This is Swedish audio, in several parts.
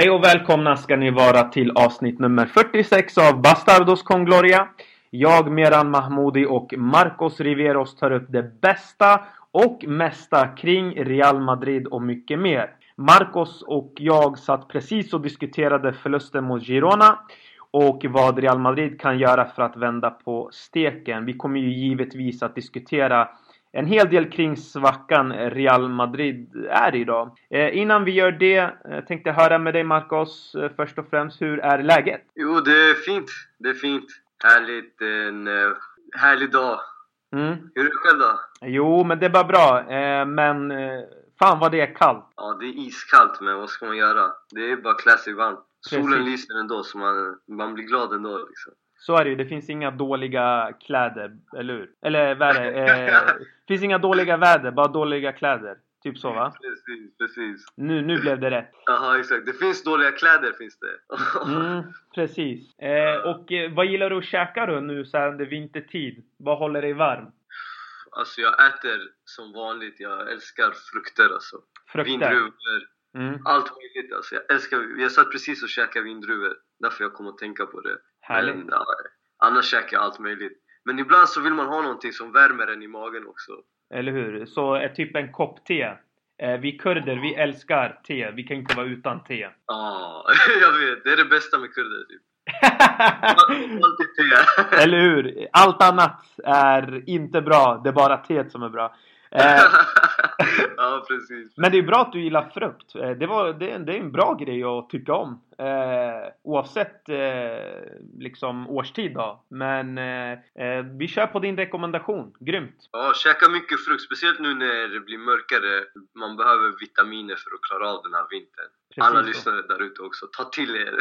Hej och välkomna ska ni vara till avsnitt nummer 46 av Bastardos con Gloria. Jag, Meran Mahmoudi och Marcos Riveros tar upp det bästa och mesta kring Real Madrid och mycket mer. Marcos och jag satt precis och diskuterade förlusten mot Girona och vad Real Madrid kan göra för att vända på steken. Vi kommer ju givetvis att diskutera en hel del kring svackan Real Madrid är idag. Eh, innan vi gör det eh, tänkte jag höra med dig Marcos eh, först och främst, hur är läget? Jo, det är fint. Det är fint. Härligt. En härlig dag. Mm. Hur är det själv då? Jo, men det är bara bra. Men fan vad det är kallt. Ja, det är iskallt, men vad ska man göra? Det är bara sig varmt. Solen lyser ändå, så man, man blir glad ändå liksom. Så är det ju. Det finns inga dåliga kläder, eller hur? Eller vad är det? Eh, finns inga dåliga väder, bara dåliga kläder. Typ så va? Precis, precis. Nu, nu blev det rätt. Jaha, exakt. Det finns dåliga kläder, finns det. Mm, precis. Eh, och eh, vad gillar du att käka då nu så här under vintertid? Vad håller dig varm? Alltså, jag äter som vanligt. Jag älskar frukter alltså. Frukter? Vindruvor. Mm, Allt möjligt alltså. Jag älskar... Jag satt precis och käkade vindruvor. Därför jag kom att tänka på det. härligt. Men, ja, annars käkar jag allt möjligt. Men ibland så vill man ha någonting som värmer en i magen också. Eller hur? Så är typ en kopp te. Eh, vi kurder, vi älskar te. Vi kan inte vara utan te. Ja, jag vet. Det är det bästa med kurder typ. Alltid te. Eller hur? Allt annat är inte bra. Det är bara teet som är bra. Eh, ja, precis. men det är bra att du gillar frukt. Eh, det, var, det, det är en bra grej att tycka om. Eh, oavsett eh, liksom årstid då. Men eh, eh, vi kör på din rekommendation. Grymt! Ja, käka mycket frukt. Speciellt nu när det blir mörkare. Man behöver vitaminer för att klara av den här vintern. Precis Alla så. lyssnare där ute också. Ta till er.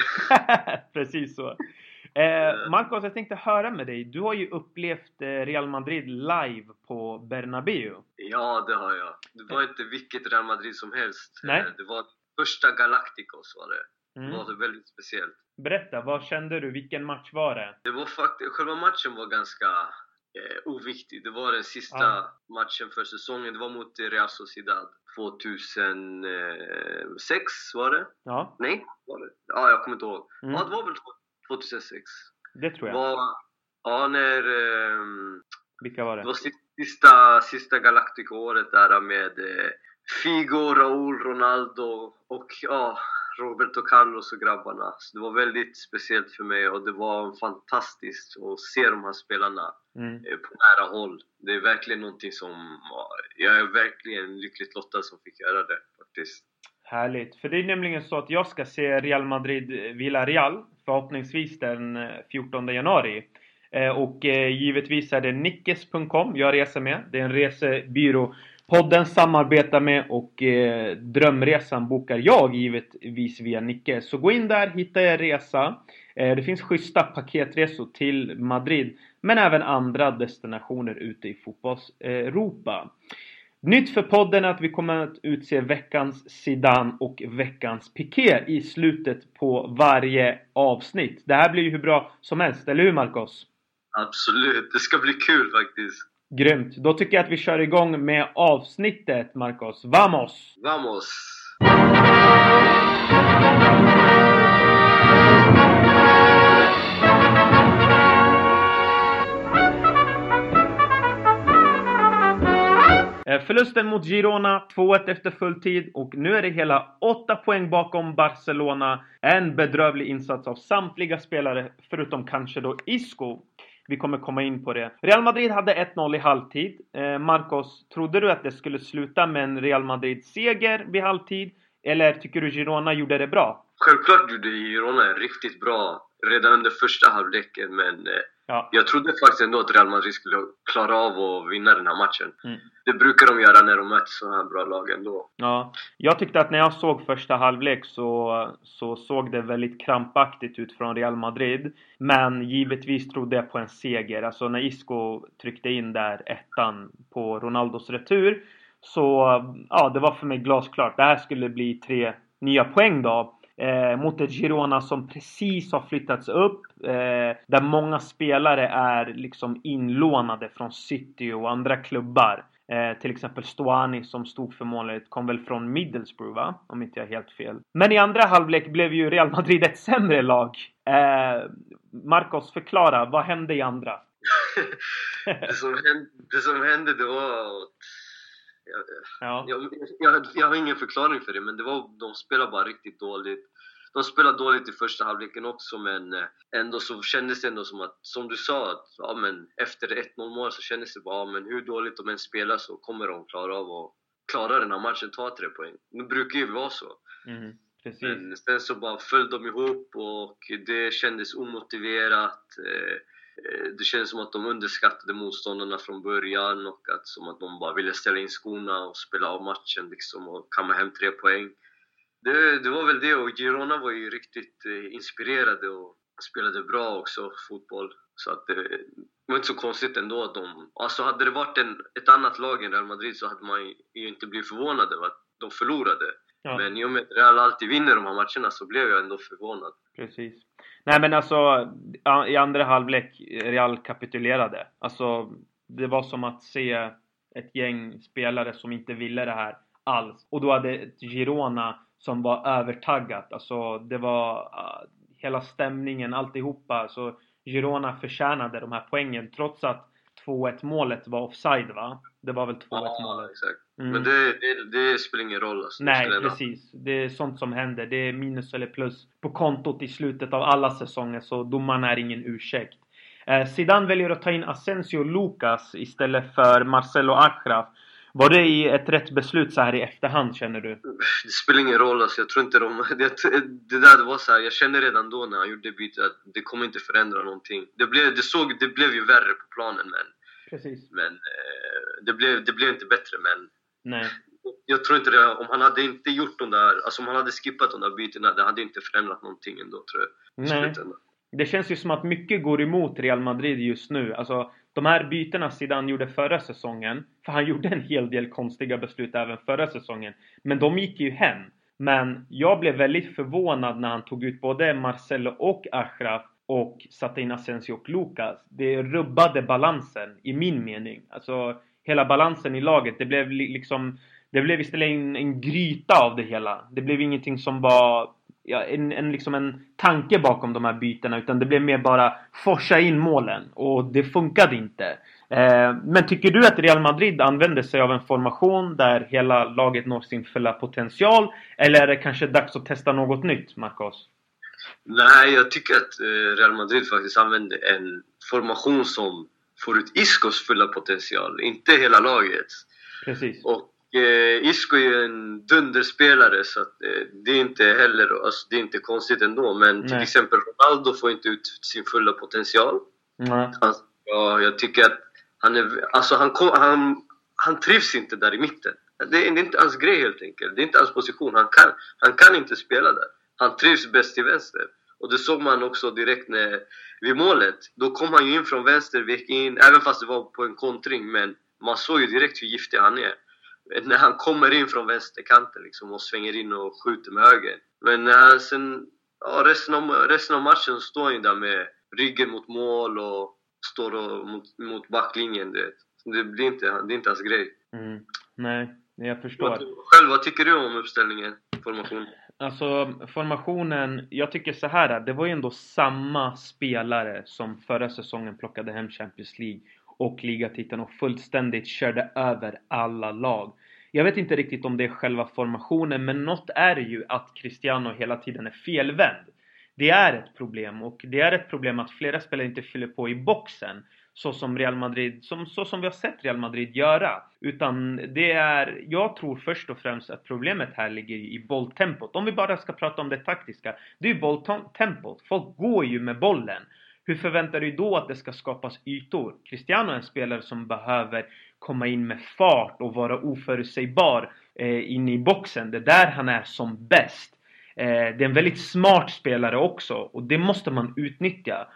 Precis så. Eh, Marcos, jag tänkte höra med dig. Du har ju upplevt Real Madrid live på Bernabéu. Ja, det har jag. Det var inte vilket Real Madrid som helst. Nej. Eh, Det var första Galacticos var det. Det Mm. var väldigt speciellt. Berätta, vad kände du? Vilken match var det? Det var faktiskt, själva matchen var ganska eh, oviktig. Det var den sista Ja. matchen för säsongen. Det var mot Real Sociedad 2006 var det? Ja, Nej, var det? Ja, jag kommer inte ihåg. Mm. Ja, det var väl 2006. det tror jag. Var, ja, när... ehm, Vilka var det det? var sista, sista Galactico-året där med eh, Figo, Raúl, Ronaldo och ja, Roberto Carlos och grabbarna. Så det var väldigt speciellt för mig och det var fantastiskt att se de här spelarna Mm. eh, på nära håll. Det är verkligen någonting som... ja, Jag är verkligen lyckligt lottad som fick göra det faktiskt. Härligt. För det är nämligen så att jag ska se Real Madrid Villarreal förhoppningsvis den eh, 14 januari. Eh, och eh, givetvis är det nickes.com jag reser med. Det är en resebyrå podden samarbetar med och eh, drömresan bokar jag givetvis via Nicke. Så gå in där, hitta er resa. Eh, det finns schyssta paketresor till Madrid men även andra destinationer ute i fotbolls-Europa. Nytt för podden är att vi kommer att utse veckans Zidane och veckans Piqué i slutet på varje avsnitt. Det här blir ju hur bra som helst, eller hur Marcos? Absolut, det ska bli kul faktiskt. Grymt! Då tycker jag att vi kör igång med avsnittet Marcos. Vamos! Vamos! Eh, Förlusten mot Girona, 2-1 efter fulltid och nu är det hela 8 poäng bakom Barcelona. En bedrövlig insats av samtliga spelare förutom kanske då Isco. Vi kommer komma in på det. Real Madrid hade 1-0 i halvtid. Eh, Marcos, trodde du att det skulle sluta med en Real Madrid-seger vid halvtid? Eller tycker du Girona gjorde det bra? Självklart gjorde Girona riktigt bra redan under första halvleken men eh, Ja. jag trodde faktiskt ändå att Real Madrid skulle klara av att vinna den här matchen. Mm. Det brukar de göra när de möter så här bra lag ändå. Ja, jag tyckte att när jag såg första halvlek så, så såg det väldigt krampaktigt ut från Real Madrid. Men givetvis trodde jag på en seger. Alltså när Isco tryckte in där ettan på Ronaldos retur. Så ja, det var för mig glasklart. Det här skulle bli tre nya poäng då. Eh, mot ett Girona som precis har flyttats upp. Eh, där många spelare är liksom inlånade från City och andra klubbar. Eh, till exempel Stoani som stod för målet kom väl från Middlesbrough va? Om inte jag är helt fel. Men i andra halvlek blev ju Real Madrid ett sämre lag. Eh, Marcos, förklara. Vad hände i andra? det, som hände, det som hände det var att jag, Ja. jag, jag, jag har ingen förklaring för det, men det var, de spelade bara riktigt dåligt. De spelade dåligt i första halvleken också, men eh, ändå så kändes det ändå som att, som du sa, att ja, men efter 1-0 mål så kändes det bara, ja, men hur dåligt de än spelar så kommer de klara av att klara den här matchen, ta tre poäng. Det brukar ju vara så. Mm, precis. Men sen så bara föll de ihop och det kändes omotiverat. Eh, det kändes som att de underskattade motståndarna från början och att, som att de bara ville ställa in skorna och spela av matchen liksom och kamma hem tre poäng. Det, det var väl det och Girona var ju riktigt eh, inspirerade och spelade bra också fotboll. Så att det, det var inte så konstigt ändå att de... Alltså hade det varit en, ett annat lag än Real Madrid så hade man ju inte blivit förvånad över att de förlorade. Ja. Men i och med att Real alltid vinner de här matcherna så blev jag ändå förvånad. Precis. Nej men alltså, i andra halvlek, Real kapitulerade. Alltså, det var som att se ett gäng spelare som inte ville det här alls. Och då hade ett Girona som var övertaggat. Alltså, det var ah, hela stämningen, alltihopa. Så Girona förtjänade de här poängen trots att 2-1 målet var offside va? Det var väl 2-1 målet? exakt. Mm. Men det, det, det spelar ingen roll alltså. Det Nej, ingen precis. Det är sånt som händer. Det är minus eller plus på kontot i slutet av alla säsonger, så domarna är ingen ursäkt. Eh, Zidane väljer att ta in Asensio Lucas istället för Marcelo Achraf. Var det i ett rätt beslut så här i efterhand, känner du? Det spelar ingen roll alltså, jag tror inte de... Det, det där det var så här, jag kände redan då när han gjorde bytet att det kommer inte förändra någonting. Det blev, det såg, det blev ju värre på planen men, Precis. men eh, det, blev, det blev inte bättre men Nej. jag tror inte det, om han hade inte gjort de där, alltså om han hade skippat de där bytena, det hade inte förändrat någonting ändå tror jag. Nej. Det känns ju som att mycket går emot Real Madrid just nu. Alltså, de här bytena Zidane gjorde förra säsongen, för han gjorde en hel del konstiga beslut även förra säsongen. Men de gick ju hem. Men jag blev väldigt förvånad när han tog ut både Marcelo och Achraf och satte in Asensio och Lucas. Det rubbade balansen, i min mening. Alltså, hela balansen i laget. Det blev liksom... Det blev istället en, en gryta av det hela. Det blev ingenting som var ja, en, en, liksom en tanke bakom de här bytena utan det blev mer bara forsa in målen och det funkade inte. Eh, men tycker du att Real Madrid använder sig av en formation där hela laget når sin fulla potential? Eller är det kanske dags att testa något nytt, Marcos? Nej, jag tycker att eh, Real Madrid faktiskt använder en formation som får ut Iscos fulla potential, inte hela laget. Precis. Och eh, Isco är ju en dunderspelare så att, eh, det är inte heller alltså, det är inte konstigt ändå. Men till Nej. exempel Ronaldo får inte ut sin fulla potential. Nej. Han, ja, jag tycker att han är, alltså han, kom, han, han trivs inte där i mitten. Det är, det är inte hans grej helt enkelt. Det är inte hans position. Han kan, han kan inte spela där. Han trivs bäst till vänster. Och det såg man också direkt när, vid målet. Då kom han ju in från vänster, vek in, även fast det var på en kontring. Men man såg ju direkt hur giftig han är. När han kommer in från vänsterkanten liksom och svänger in och skjuter med höger. Men när han sen, ja, resten, av, resten av matchen står han ju där med ryggen mot mål och står och, mot, mot backlinjen. Det, det, blir inte, det är inte hans grej. Mm. Nej, jag förstår. Vad, själv, vad tycker du om uppställningen? Formation? Alltså formationen, jag tycker så här. Det var ju ändå samma spelare som förra säsongen plockade hem Champions League och ligatiteln och fullständigt körde över alla lag. Jag vet inte riktigt om det är själva formationen men något är det ju att Cristiano hela tiden är felvänd. Det är ett problem och det är ett problem att flera spelare inte fyller på i boxen så som Real Madrid, som, så som vi har sett Real Madrid göra. Utan det är, jag tror först och främst att problemet här ligger i bolltempot. Om vi bara ska prata om det taktiska. Det är ju bolltempot. Folk går ju med bollen. Hur förväntar du då att det ska skapas ytor? Cristiano är en spelare som behöver komma in med fart och vara oförutsägbar eh, inne i boxen. Det är där han är som bäst. Eh, det är en väldigt smart spelare också och det måste man utnyttja.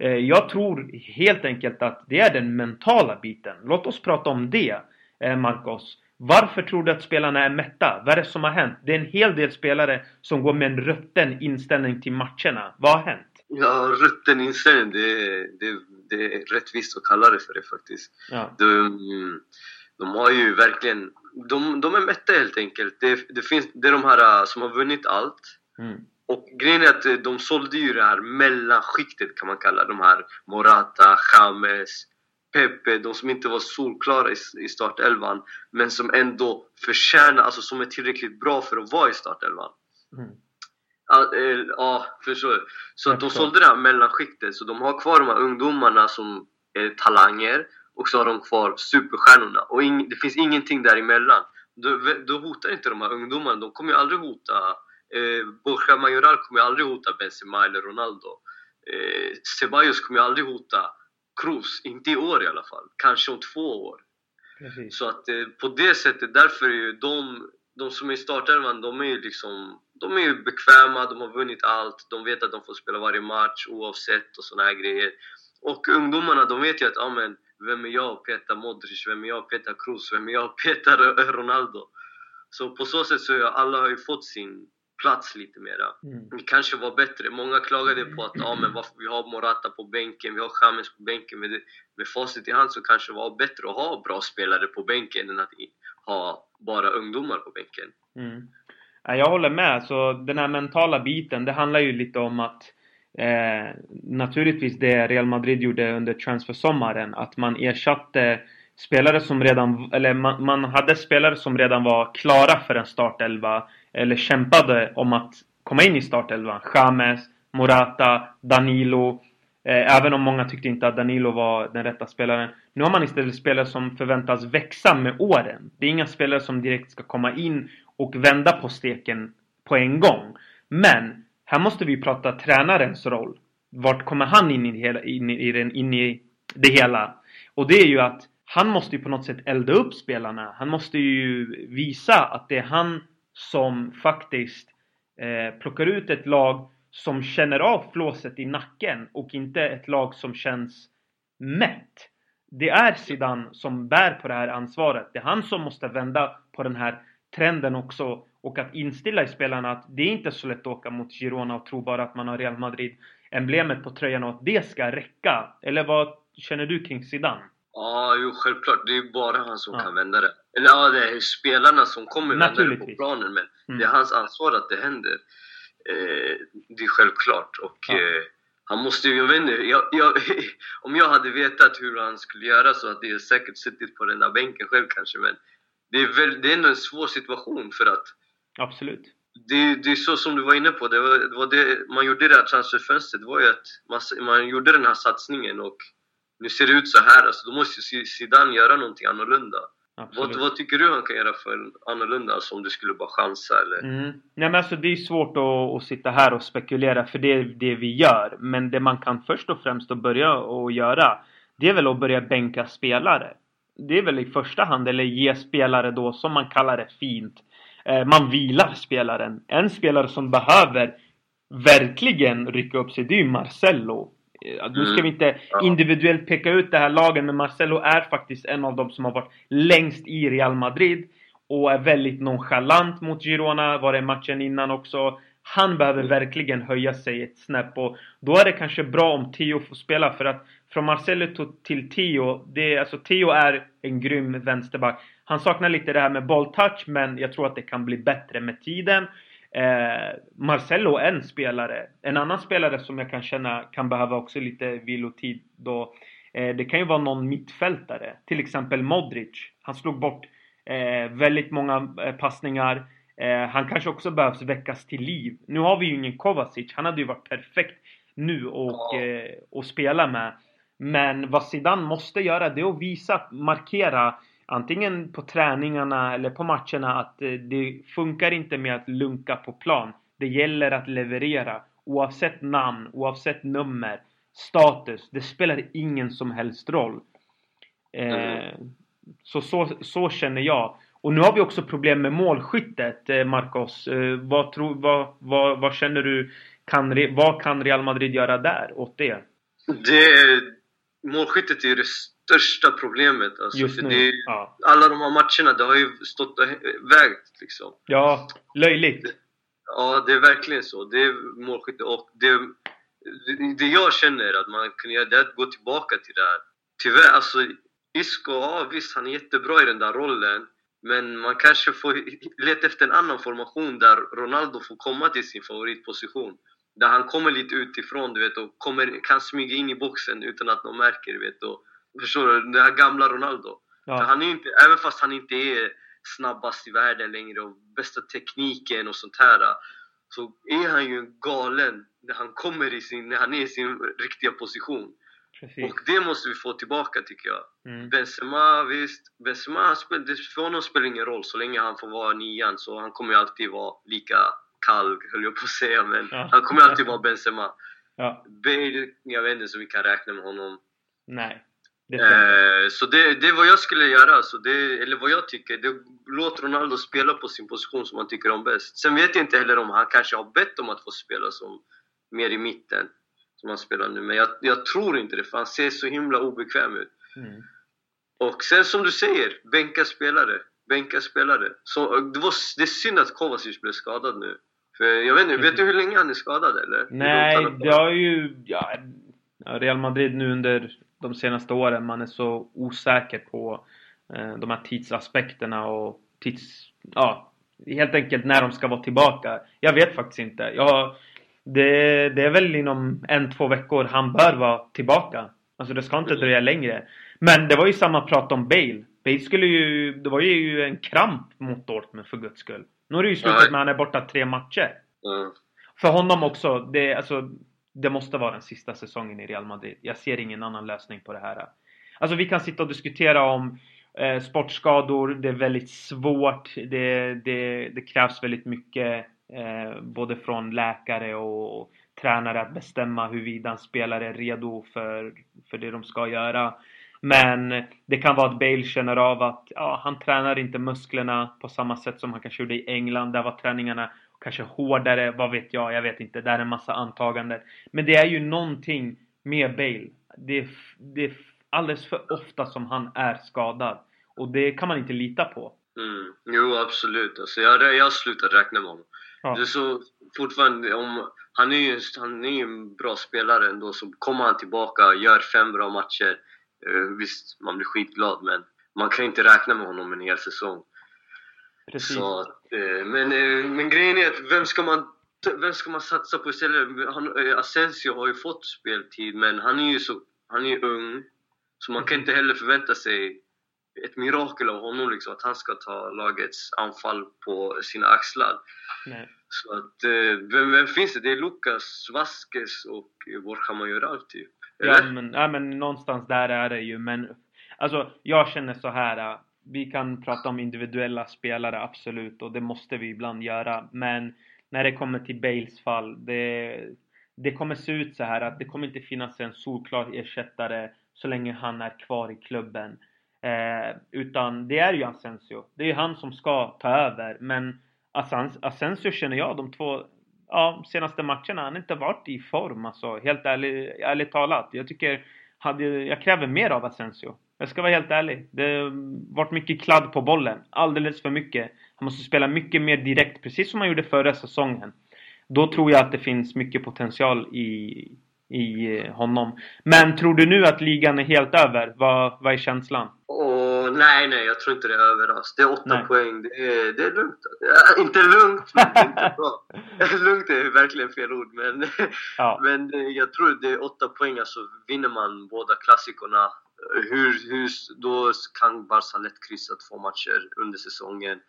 Eh, jag tror helt enkelt att det är den mentala biten. Låt oss prata om det, eh, Marcos. Varför tror du att spelarna är mätta? Vad är det som har hänt? Det är en hel del spelare som går med en rutten inställning till matcherna. Vad har hänt? Ja, rutten inställning, det, det, det är rättvist att kalla det för det faktiskt. Ja. Mm, de har ju verkligen, de, de är mätta helt enkelt. Det, det, finns, det är de här som har vunnit allt. Mm. Och grejen är att eh, de sålde ju det här mellanskiktet kan man kalla de här Morata, James, Pepe, de som inte var solklara i, startelvan men som ändå förtjänar, alltså som är tillräckligt bra för att vara i startelvan. Mm. Ja, eh, ja, förstår du? Så att de sålde det här mellanskiktet, så de har kvar de här ungdomarna som är talanger och så har de kvar superstjärnorna och det finns ingenting däremellan. Då, då hotar inte de här ungdomarna, de kommer ju aldrig hota eh, Borja Majoral kommer aldrig hota Benzema eller Ronaldo. Eh, Ceballos kommer aldrig hota Kroos, inte i år i alla fall. Kanske om två år. Precis. Så att eh, på det sättet, därför är ju de, de som är i startelvan, de är ju liksom de är ju bekväma, de har vunnit allt, de vet att de får spela varje match oavsett och såna här grejer. Och ungdomarna, de vet ju att, ja men, vem är jag och petar Modric? Vem är jag och petar Kroos? Vem är jag och petar Ronaldo? Så på så sätt så har alla har ju fått sin plats lite mera. Mm. Det kanske var bättre. Många klagade på att ja, men varför vi har Morata på bänken, vi har James på bänken. Men det, med facit i hand så kanske det var bättre att ha bra spelare på bänken än att ha bara ungdomar på bänken. Mm. Jag håller med. Så den här mentala biten, det handlar ju lite om att eh, naturligtvis det Real Madrid gjorde under transfersommaren, att man ersatte spelare som redan, eller man, man, hade spelare som redan var klara för en startelva eller kämpade om att komma in i startelvan. James, Morata, Danilo. Eh, även om många tyckte inte att Danilo var den rätta spelaren. Nu har man istället spelare som förväntas växa med åren. Det är inga spelare som direkt ska komma in och vända på steken på en gång. Men här måste vi prata tränarens roll. Vart kommer han in i, hela, in, i, den, in i det hela? Och det är ju att han måste ju på något sätt elda upp spelarna. Han måste ju visa att det är han som faktiskt eh, plockar ut ett lag som känner av flåset i nacken och inte ett lag som känns mätt. Det är Zidane som bär på det här ansvaret. Det är han som måste vända på den här trenden också och att instilla i spelarna att det är inte så lätt att åka mot Girona och tro bara att man har Real Madrid emblemet på tröjan och att det ska räcka. Eller vad känner du kring Zidane? Ja, jo självklart. Det är bara han som ja. kan vända det. Eller ja, det är spelarna som kommer vända det på planen men mm. det är hans ansvar att det händer. Eh, det är självklart. Och ja. eh, han måste ju, jag vet inte, jag, jag, om jag hade vetat hur han skulle göra så hade jag säkert suttit på den där bänken själv kanske men det är, väl, det är ändå en svår situation för att Absolut. Det, det är så som du var inne på, det var det, var det man gjorde det här transferfönstret, var ju att man, man gjorde den här satsningen och nu ser det ut så här, alltså, då måste Zidane göra någonting annorlunda. Vad, vad, tycker du han kan göra för annorlunda, alltså om du skulle bara chansa eller? Mm. Nej men alltså det är svårt att, att sitta här och spekulera för det är det vi gör. Men det man kan först och främst att börja och göra Det är väl att börja bänka spelare. Det är väl i första hand, eller ge spelare då som man kallar det fint. Eh, man vilar spelaren. En spelare som behöver verkligen rycka upp sig, det är ju Marcello. Eh, nu ska mm. vi inte individuellt peka ut det här lagen, men Marcelo är faktiskt en av dem som har varit längst i Real Madrid. Och är väldigt nonchalant mot Girona, var det matchen innan också. Han behöver verkligen höja sig ett snäpp och då är det kanske bra om Theo får spela för att från Marcelo till Theo, det, alltså Theo är en grym vänsterback. Han saknar lite det här med bolltouch men jag tror att det kan bli bättre med tiden. Eh, Marcelo är en spelare. En annan spelare som jag kan känna kan behöva också lite vilotid då. Eh, det kan ju vara någon mittfältare. Till exempel Modric. Han slog bort eh, väldigt många eh, passningar. Eh, han kanske också behövs väckas till liv. Nu har vi ju ingen Kovacic. Han hade ju varit perfekt nu och, eh, och spela med. Men vad Zidane måste göra det är att visa, markera antingen på träningarna eller på matcherna att eh, det funkar inte med att lunka på plan. Det gäller att leverera oavsett namn, oavsett nummer, status. Det spelar ingen som helst roll. Eh, så, så, så känner jag. Och nu har vi också problem med målskyttet, eh, Marcos. Eh, vad, tror, vad, vad, vad känner du? Kan, vad kan Real Madrid göra där åt det? det målskyttet är det största problemet. Alltså, Just nu? Det, ja. Alla de här matcherna, det har ju stått och vägt liksom. Ja, löjligt. Det, ja, det är verkligen så. Det är målskytte och det, det, det jag känner att man kan göra, det är att gå tillbaka till det här. Tyvärr, alltså Isco, ja visst han är jättebra i den där rollen. Men man kanske får leta efter en annan formation där Ronaldo får komma till sin favoritposition. Där han kommer lite utifrån du vet, och kommer, kan smyga in i boxen utan att någon märker. Du vet, och, förstår du? Den här gamla Ronaldo. Ja. han är inte, även fast han inte är snabbast i världen längre och bästa tekniken och sånt här så är han ju galen när han kommer i sin, när han är i sin riktiga position. Precis. Och det måste vi få tillbaka tycker jag. Mm. Benzema, visst. Benzema, för honom spelar ingen roll så länge han får vara nian så han kommer ju alltid vara lika kall, höll jag på att säga, men ja. han kommer alltid vara Benzema. Ja. Bale, jag vet inte så vi kan räkna med honom. Nej. Det eh, så det, det är vad jag skulle göra, så det, eller vad jag tycker. Det, låt Ronaldo spela på sin position som han tycker om bäst. Sen vet jag inte heller om han kanske har bett om att få spela som mer i mitten som han spelar nu. Men jag, jag tror inte det, för han ser så himla obekväm ut. Mm. Och sen som du säger, bänka spelare. Bänka spelare. Så, det, var, det är synd att Kovacic blev skadad nu. För jag vet inte, vet du hur länge han är skadad eller? Nej, det har ju... Ja, Real Madrid nu under de senaste åren, man är så osäker på eh, de här tidsaspekterna och tids... Ja, helt enkelt när de ska vara tillbaka. Jag vet faktiskt inte. Jag det, det är väl inom en, två veckor han bör vara tillbaka. Alltså det ska inte dröja längre. Men det var ju samma prat om Bale. Bale skulle ju... Det var ju en kramp mot Dortmund för guds skull. Nu är det ju slutat med att han är borta tre matcher. Mm. För honom också. Det, alltså, det måste vara den sista säsongen i Real Madrid. Jag ser ingen annan lösning på det här. Alltså vi kan sitta och diskutera om eh, sportskador. Det är väldigt svårt. Det, det, det krävs väldigt mycket eh, både från läkare och tränare att bestämma huruvida en spelare är redo för, för det de ska göra. Men det kan vara att Bale känner av att ja, han tränar inte musklerna på samma sätt som han kanske gjorde i England. Där var träningarna kanske hårdare, vad vet jag, jag vet inte. Där är en massa antaganden. Men det är ju någonting med Bale. Det är, det är alldeles för ofta som han är skadad. Och det kan man inte lita på. Mm. Jo, absolut. Alltså, jag, jag slutat räkna med honom. Ja. Det är så fortfarande, om, han är ju han är en bra spelare ändå, så kommer han tillbaka, gör fem bra matcher. Eh, visst, man blir skitglad men man kan inte räkna med honom en hel säsong. Precis. Så, eh, men, eh, men grejen är att vem ska man vem ska man satsa på istället? Han, Asensio har ju fått speltid men han är ju så, han är ung. Så man kan mm. inte heller förvänta sig ett mirakel av honom liksom, att han ska ta lagets anfall på sina axlar. Nej. Så att, vem, vem, finns det? Det är Lucas, Vasquez och Borja Majoral typ. Ja men, ja men någonstans där är det ju men Alltså jag känner så här. Vi kan prata om individuella spelare absolut och det måste vi ibland göra men när det kommer till Bales fall det, det kommer se ut så här att det kommer inte finnas en solklar ersättare så länge han är kvar i klubben. Eh, utan det är ju Asensio. Det är ju han som ska ta över. Men Asensio känner jag de två ja, senaste matcherna, han har inte varit i form alltså. Helt ärligt, ärligt talat. Jag tycker, hade, jag kräver mer av Asensio. Jag ska vara helt ärlig. Det har varit mycket kladd på bollen. Alldeles för mycket. Han måste spela mycket mer direkt, precis som han gjorde förra säsongen. Då tror jag att det finns mycket potential i, i honom. Men tror du nu att ligan är helt över? Vad, vad är känslan? Oh, nej, nej, jag tror inte det är över. Alltså. Det är åtta nej. poäng. Det är, det är lugnt. Ja, inte lugnt, men det är inte bra. lugnt är verkligen fel ord, men, ja. men eh, jag tror det är åtta poäng. Alltså vinner man båda klassikerna hur, hur, då kan Barca lätt kryssa två matcher under säsongen.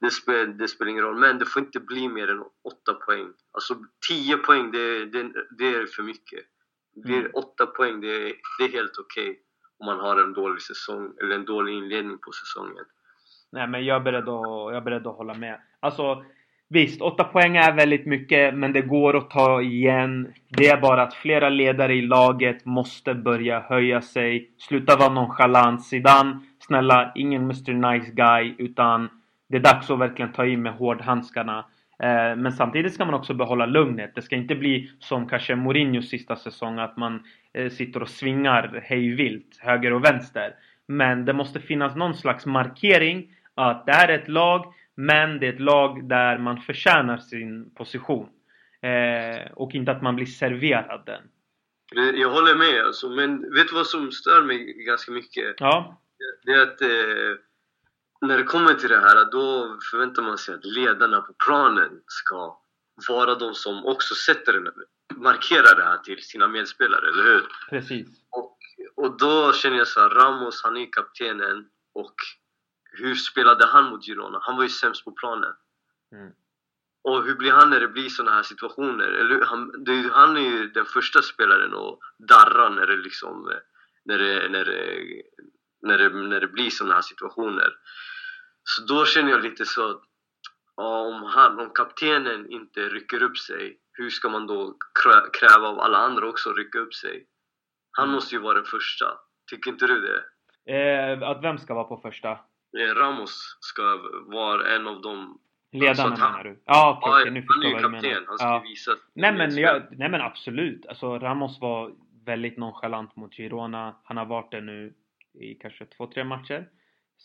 Det, spel, det spelar ingen roll, men det får inte bli mer än 8 poäng. Alltså 10 poäng, det, det, det är för mycket. Det är mm. 8 poäng, det är, det är helt okej okay om man har en dålig säsong, eller en dålig inledning på säsongen. Nej men jag är beredd att, jag är beredd att hålla med. Alltså Visst, 8 poäng är väldigt mycket, men det går att ta igen. Det är bara att flera ledare i laget måste börja höja sig. Sluta vara nonchalant. Zidane, snälla, ingen Mr Nice Guy, utan det är dags att verkligen ta i med hårdhandskarna. Eh, men samtidigt ska man också behålla lugnet. Det ska inte bli som kanske Mourinhos sista säsong, att man eh, sitter och svingar hejvilt, höger och vänster. Men det måste finnas någon slags markering att det här är ett lag men det är ett lag där man förtjänar sin position. Eh, och inte att man blir serverad den. Jag håller med alltså, men vet du vad som stör mig ganska mycket? Ja. det är att när det kommer till det här, då förväntar man sig att ledarna på planen ska vara de som också sätter den, markerar det här till sina medspelare, eller hur? Precis. Och, och då känner jag så här, Ramos, han är kaptenen och hur spelade han mot Girona? Han var ju sämst på planen. Mm. Och hur blir han när det blir såna här situationer? Eller, han, det, han är ju den första spelaren att darra när det liksom när det, när det, när det, när det blir såna här situationer. Så då känner jag lite så att om, han, om kaptenen inte rycker upp sig, hur ska man då kräva av alla andra också att rycka upp sig? Han Mm. måste ju vara den första. Tycker inte du det? Eh, att vem ska vara på första? Eh, Ramos ska vara en av dem. Ledarna han- menar du? Ja, okej, Ja, okej, nu förstår jag vad du kapten, menar. han ska Ja. visa Nej men, jag, nej men absolut. Alltså Ramos var väldigt nonchalant mot Girona. Han har varit det nu i kanske två, tre matcher.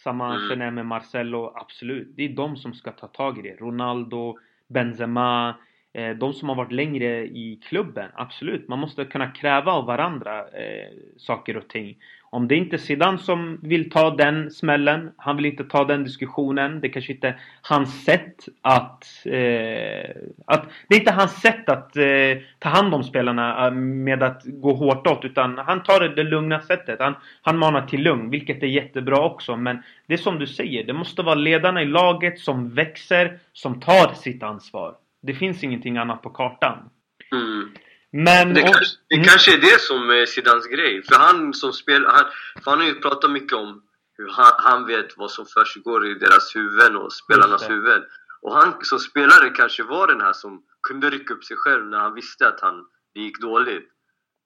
Samma Mm. med Marcelo, absolut. Det är de som ska ta tag i det. Ronaldo, Benzema, eh, de som har varit längre i klubben, absolut. Man måste kunna kräva av varandra eh, saker och ting. Om det inte är Zidane som vill ta den smällen, han vill inte ta den diskussionen. Det kanske inte är hans sätt att... Eh, att det är inte hans sätt att eh, ta hand om spelarna eh, med att gå hårt åt. Utan han tar det, det lugna sättet. Han, han manar till lugn, vilket är jättebra också. Men det är som du säger, det måste vara ledarna i laget som växer, som tar sitt ansvar. Det finns ingenting annat på kartan. Mm. Men... Det, och- kanske, det Mm. kanske är det som är Zidans grej. För han som spelar, han, för han har ju pratat mycket om hur han, han vet vad som försiggår i deras huvuden och spelarnas huvuden. Och han som spelare kanske var den här som kunde rycka upp sig själv när han visste att han, det gick dåligt.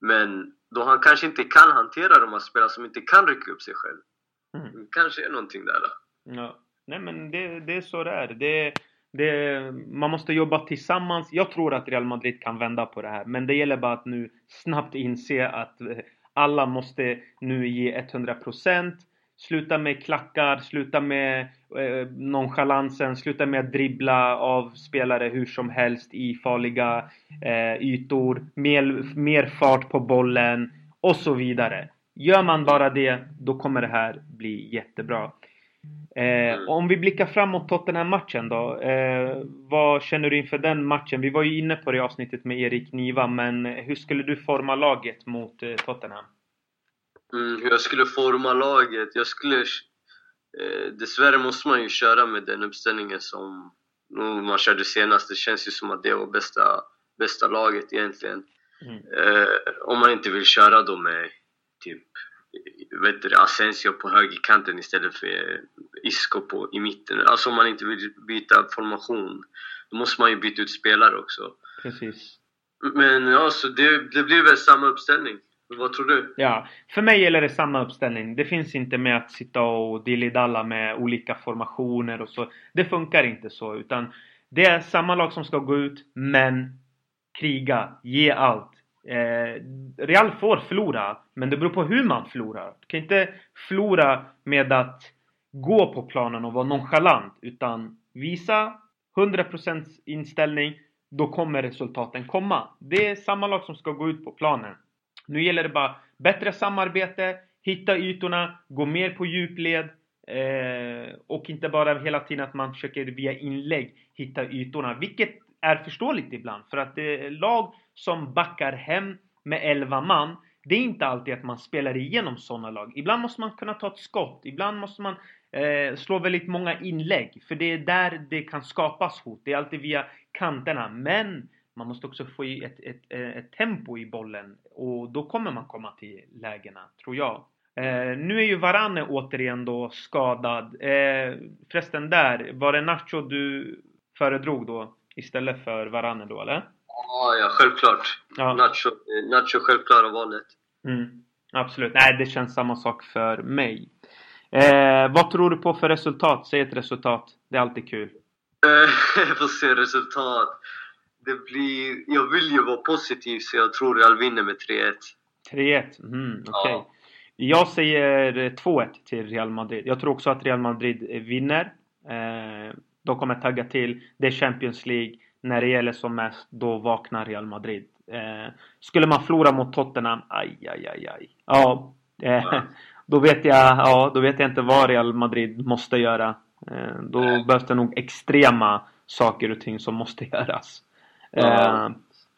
Men då han kanske inte kan hantera de här spelarna som inte kan rycka upp sig själv. Mm. Det kanske är någonting där. Då. Ja. Nej men det, det är så det är. Det, det, man måste jobba tillsammans. Jag tror att Real Madrid kan vända på det här. Men det gäller bara att nu snabbt inse att eh, alla måste nu ge 100%. Sluta med klackar, sluta med eh, nonchalansen, sluta med att dribbla av spelare hur som helst i farliga eh, ytor. Mer, mer fart på bollen och så vidare. Gör man bara det, då kommer det här bli jättebra. Eh, om vi blickar framåt Tottenham-matchen då. Eh, vad känner du inför den matchen? Vi var ju inne på det avsnittet med Erik Niva, men hur skulle du forma laget mot eh, Tottenham? Mm, hur jag skulle forma laget? Jag skulle... Eh, dessvärre måste man ju köra med den uppställningen som mm, man körde senast. Det känns ju som att det var bästa, bästa laget egentligen. Mm. Eh, om man inte vill köra då med typ vet du, Asensio på högerkanten istället för Isco på, i mitten. Alltså om man inte vill byta formation. Då måste man ju byta ut spelare också. Precis. Men ja, så det, det blir väl samma uppställning. Vad tror du? Ja, för mig gäller det samma uppställning. Det finns inte med att sitta och dillidalla med olika formationer och så. Det funkar inte så, utan det är samma lag som ska gå ut, men kriga, ge allt. Eh, Real får förlora, men det beror på hur man förlorar. Du kan inte förlora med att gå på planen och vara nonchalant, utan visa 100% inställning, då kommer resultaten komma. Det är samma lag som ska gå ut på planen. Nu gäller det bara bättre samarbete, hitta ytorna, gå mer på djupled eh, och inte bara hela tiden att man försöker via inlägg hitta ytorna. Vilket är förståeligt ibland för att det är lag som backar hem med 11 man. Det är inte alltid att man spelar igenom sådana lag. Ibland måste man kunna ta ett skott. Ibland måste man eh, slå väldigt många inlägg. För det är där det kan skapas hot. Det är alltid via kanterna. Men man måste också få i ett, ett, ett, ett tempo i bollen. Och då kommer man komma till lägena, tror jag. Eh, nu är ju Varane återigen då skadad. Eh, förresten där, var det Nacho du föredrog då? Istället för Varane då, eller? Ja, ja självklart. Ja. Nacho, eh, Nacho självklara valet. Mm, absolut. Nej, det känns samma sak för mig. Eh, vad tror du på för resultat? Säg ett resultat. Det är alltid kul. Eh, får se resultat. Det blir... Jag vill ju vara positiv så jag tror Real vinner med 3-1. 3-1. Mm, okej. Ja. Jag säger eh, 2-1 till Real Madrid. Jag tror också att Real Madrid eh, vinner. Eh, de kommer tagga till. Det är Champions League. När det gäller som mest, då vaknar Real Madrid. Eh, skulle man förlora mot Tottenham, aj, aj, aj, aj. Ja, eh, då vet jag, ja, då vet jag inte vad Real Madrid måste göra. Eh, då Nej. behövs det nog extrema saker och ting som måste göras. Ja. Eh,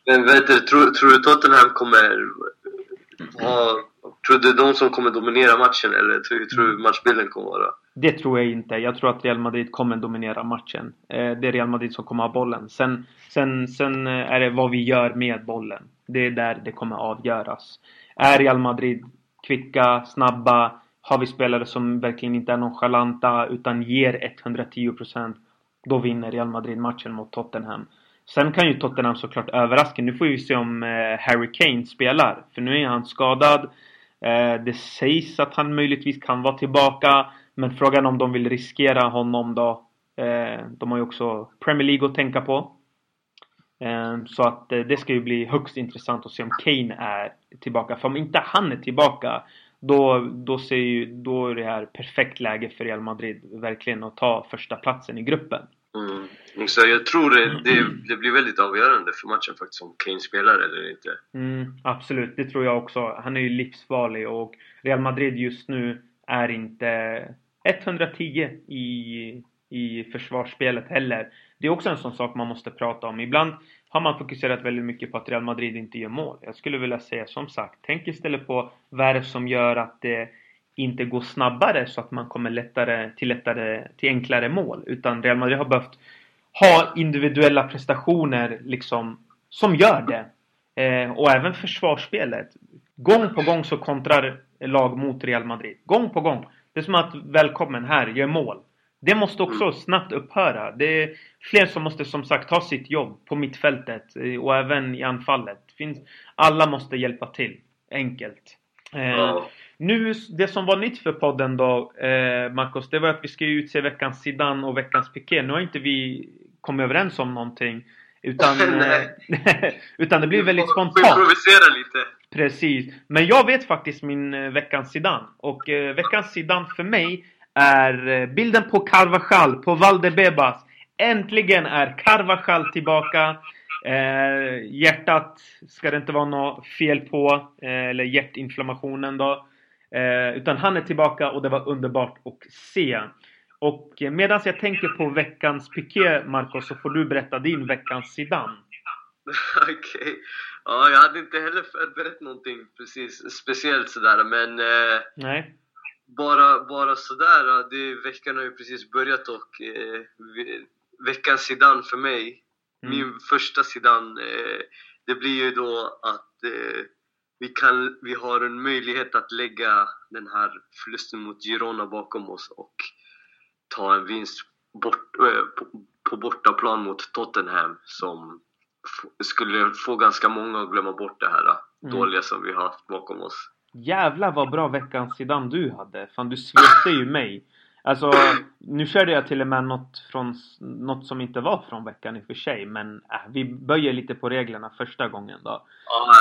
Men vet du, tror, tror du Tottenham kommer ha Tror du det är de som kommer dominera matchen eller hur tror du matchbilden kommer vara? Det tror jag inte. Jag tror att Real Madrid kommer dominera matchen. Eh, det är Real Madrid som kommer ha bollen. Sen, sen, sen eh, är det vad vi gör med bollen. Det är där det kommer avgöras. Är Real Madrid kvicka, snabba, har vi spelare som verkligen inte är nonchalanta utan ger 110% då vinner Real Madrid matchen mot Tottenham. Sen kan ju Tottenham såklart överraska. Nu får vi se om eh, Harry Kane spelar. För nu är han skadad. Det sägs att han möjligtvis kan vara tillbaka. Men frågan om de vill riskera honom då. Eh, de har ju också Premier League att tänka på. Så att det ska ju bli högst intressant att se om Kane är tillbaka. För om inte han är tillbaka då, då, ser ju, då är det här perfekt läge för Real Madrid verkligen att ta första platsen i gruppen. Mm. Så jag tror det, det, det, blir väldigt avgörande för matchen faktiskt om Kane spelar eller inte. Mm, absolut, det tror jag också. Han är ju livsfarlig och Real Madrid just nu är inte 110 i, i försvarsspelet heller. Det är också en sån sak man måste prata om. Ibland har man fokuserat väldigt mycket på att Real Madrid inte gör mål. Jag skulle vilja säga som sagt, tänk istället på vad är det som gör att det inte går snabbare så att man kommer lättare till, lättare, till enklare mål. Utan Real Madrid har behövt ha individuella prestationer liksom som gör det. Eh, och även försvarsspelet. Gång på gång så kontrar lag mot Real Madrid. Gång på gång. Det är som att välkommen här, gör mål. Det måste också snabbt upphöra. Det är fler som måste som sagt ta sitt jobb på mittfältet eh, och även i anfallet. Finns, alla måste hjälpa till. Enkelt. Eh, nu, det som var nytt för podden då, eh, Marcos, det var att vi ska utse veckans Zidane och veckans Piqué. Nu har inte vi kommit överens om någonting. Utan, eh, utan det blir väldigt spontant. Får improvisera lite. Precis. Men jag vet faktiskt min eh, veckans Zidane. Och eh, veckans Zidane för mig är eh, bilden på Carvajal, på Valdebebas. Äntligen är Carvajal tillbaka. Eh, hjärtat ska det inte vara något fel på. Eh, eller hjärtinflammationen då. Eh, utan han är tillbaka och det var underbart att se. Och eh, medan jag tänker på veckans piké, Marcos, så får du berätta din veckans Zidane. Okej. Okay. Ja, jag hade inte heller förberett någonting precis speciellt sådär, men... Eh, Nej. Bara, bara sådär, det, veckan har ju precis börjat och eh, veckans Zidane för mig, mm. min första Zidane, eh, det blir ju då att eh, vi, kan, vi har en möjlighet att lägga den här förlusten mot Girona bakom oss och ta en vinst bort, äh, på, på bortaplan mot Tottenham som skulle få ganska många att glömma bort det här mm. dåliga som vi har haft bakom oss. Jävlar vad bra veckans Zidane du hade! Fan du svepte ju mig! Alltså, nu körde jag till och med något, från, något som inte var från veckan i och för sig, men äh, vi böjer lite på reglerna första gången då. Ja,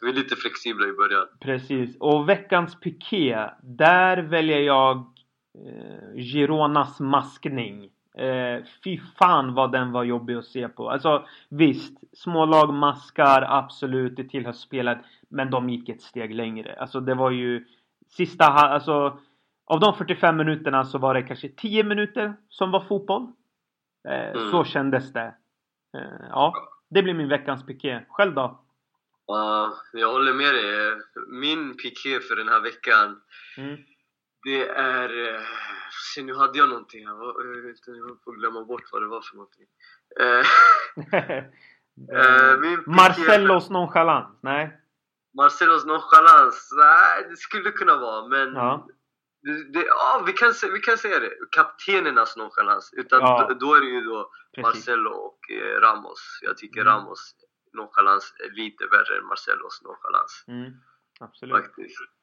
vi är lite flexibla i början. Precis. Och veckans piké, där väljer jag eh, Gironas maskning. Eh, fy fan vad den var jobbig att se på. Alltså visst, smålag maskar, absolut, det tillhör spelet. Men de gick ett steg längre. Alltså det var ju sista, alltså av de 45 minuterna så var det kanske 10 minuter som var fotboll. Eh, mm. Så kändes det. Eh, ja, det blir min veckans piké. Själv då? Ja, jag håller med dig. Min piké för den här veckan mm. Det är... Eh, se, nu hade jag någonting här. Jag inte, jag får glömma bort vad det var för någonting. Eh, eh, Marcellos nonchalans? Nej? Marcellos nonchalans? Nej, det skulle kunna vara, men... Ja. Det, det, ja, vi kan, vi kan säga det. Kaptenernas nonchalans. Utan ja. då, då, är det ju då Precis. Marcelo och eh, Ramos. Jag tycker mm. Ramos nonchalans är lite värre än Marcellos nonchalans. Mm. Absolut. Faktiskt.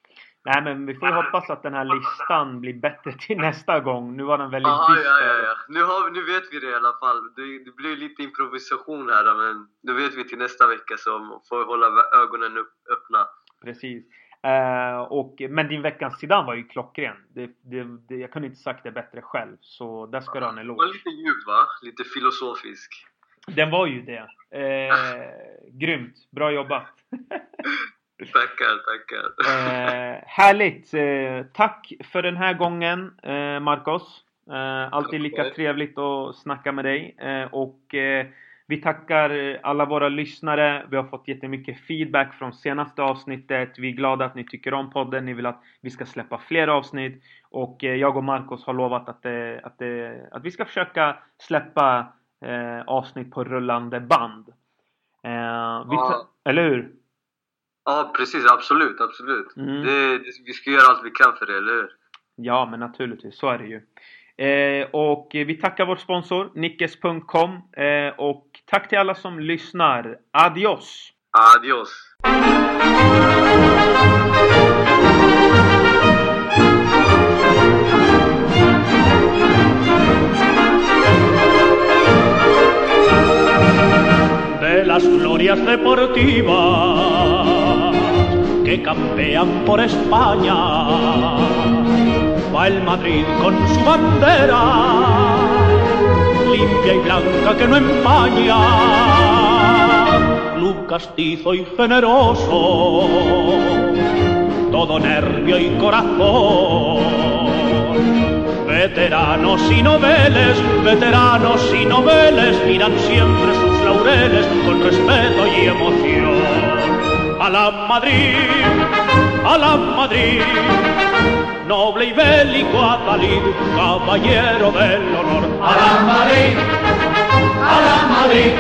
Nej men vi får ju hoppas att den här listan blir bättre till nästa gång. Nu var den väldigt Aha, dyster. Ja, ja, ja. Nu, har, nu vet vi det i alla fall. Det, det blir lite improvisation här men nu vet vi till nästa vecka så får vi hålla ögonen upp, öppna. Precis. Uh, och, men din veckans Zidane var ju klockren. Det, det, det, jag kunde inte sagt det bättre själv. Så där ska du ha en eloge. Den var lite djup va? Lite filosofisk. Den var ju det. Uh, grymt. Bra jobbat. tackar, tackar. Uh, härligt! Eh, tack för den här gången eh, Marcos. Eh, alltid lika trevligt att snacka med dig. Eh, och eh, vi tackar alla våra lyssnare. Vi har fått jättemycket feedback från senaste avsnittet. Vi är glada att ni tycker om podden. Ni vill att vi ska släppa fler avsnitt. Och eh, jag och Marcos har lovat att, att, att vi ska försöka släppa avsnitt på rullande band. Ja. Eller hur? Ja, precis. Absolut, absolut. Mm. Det, det, vi ska göra allt vi kan för det, eller hur? Ja, men naturligtvis. Så är det ju. Eh, och vi tackar vår sponsor Nickes.com eh, och tack till alla som lyssnar. Adios! Adios! De las glorias deportivas que campean por España. Va el Madrid con su bandera, limpia y blanca que no empaña. Club castizo y generoso, todo nervio y corazón. Veteranos y noveles, veteranos y noveles miran siempre sus laureles con respeto y emoción a la Madrid, a la Madrid. Noble y bélico Atalid, caballero del honor. A la Madrid, a la Madrid.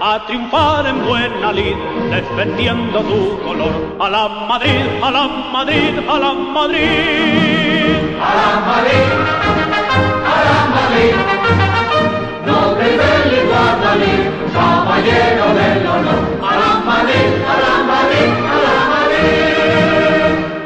A triunfar en buena lid, defendiendo tu color. A la Madrid, a la Madrid, a la Madrid. A la Madrid, a la Madrid. Noble y bélico Atalid, caballero del honor.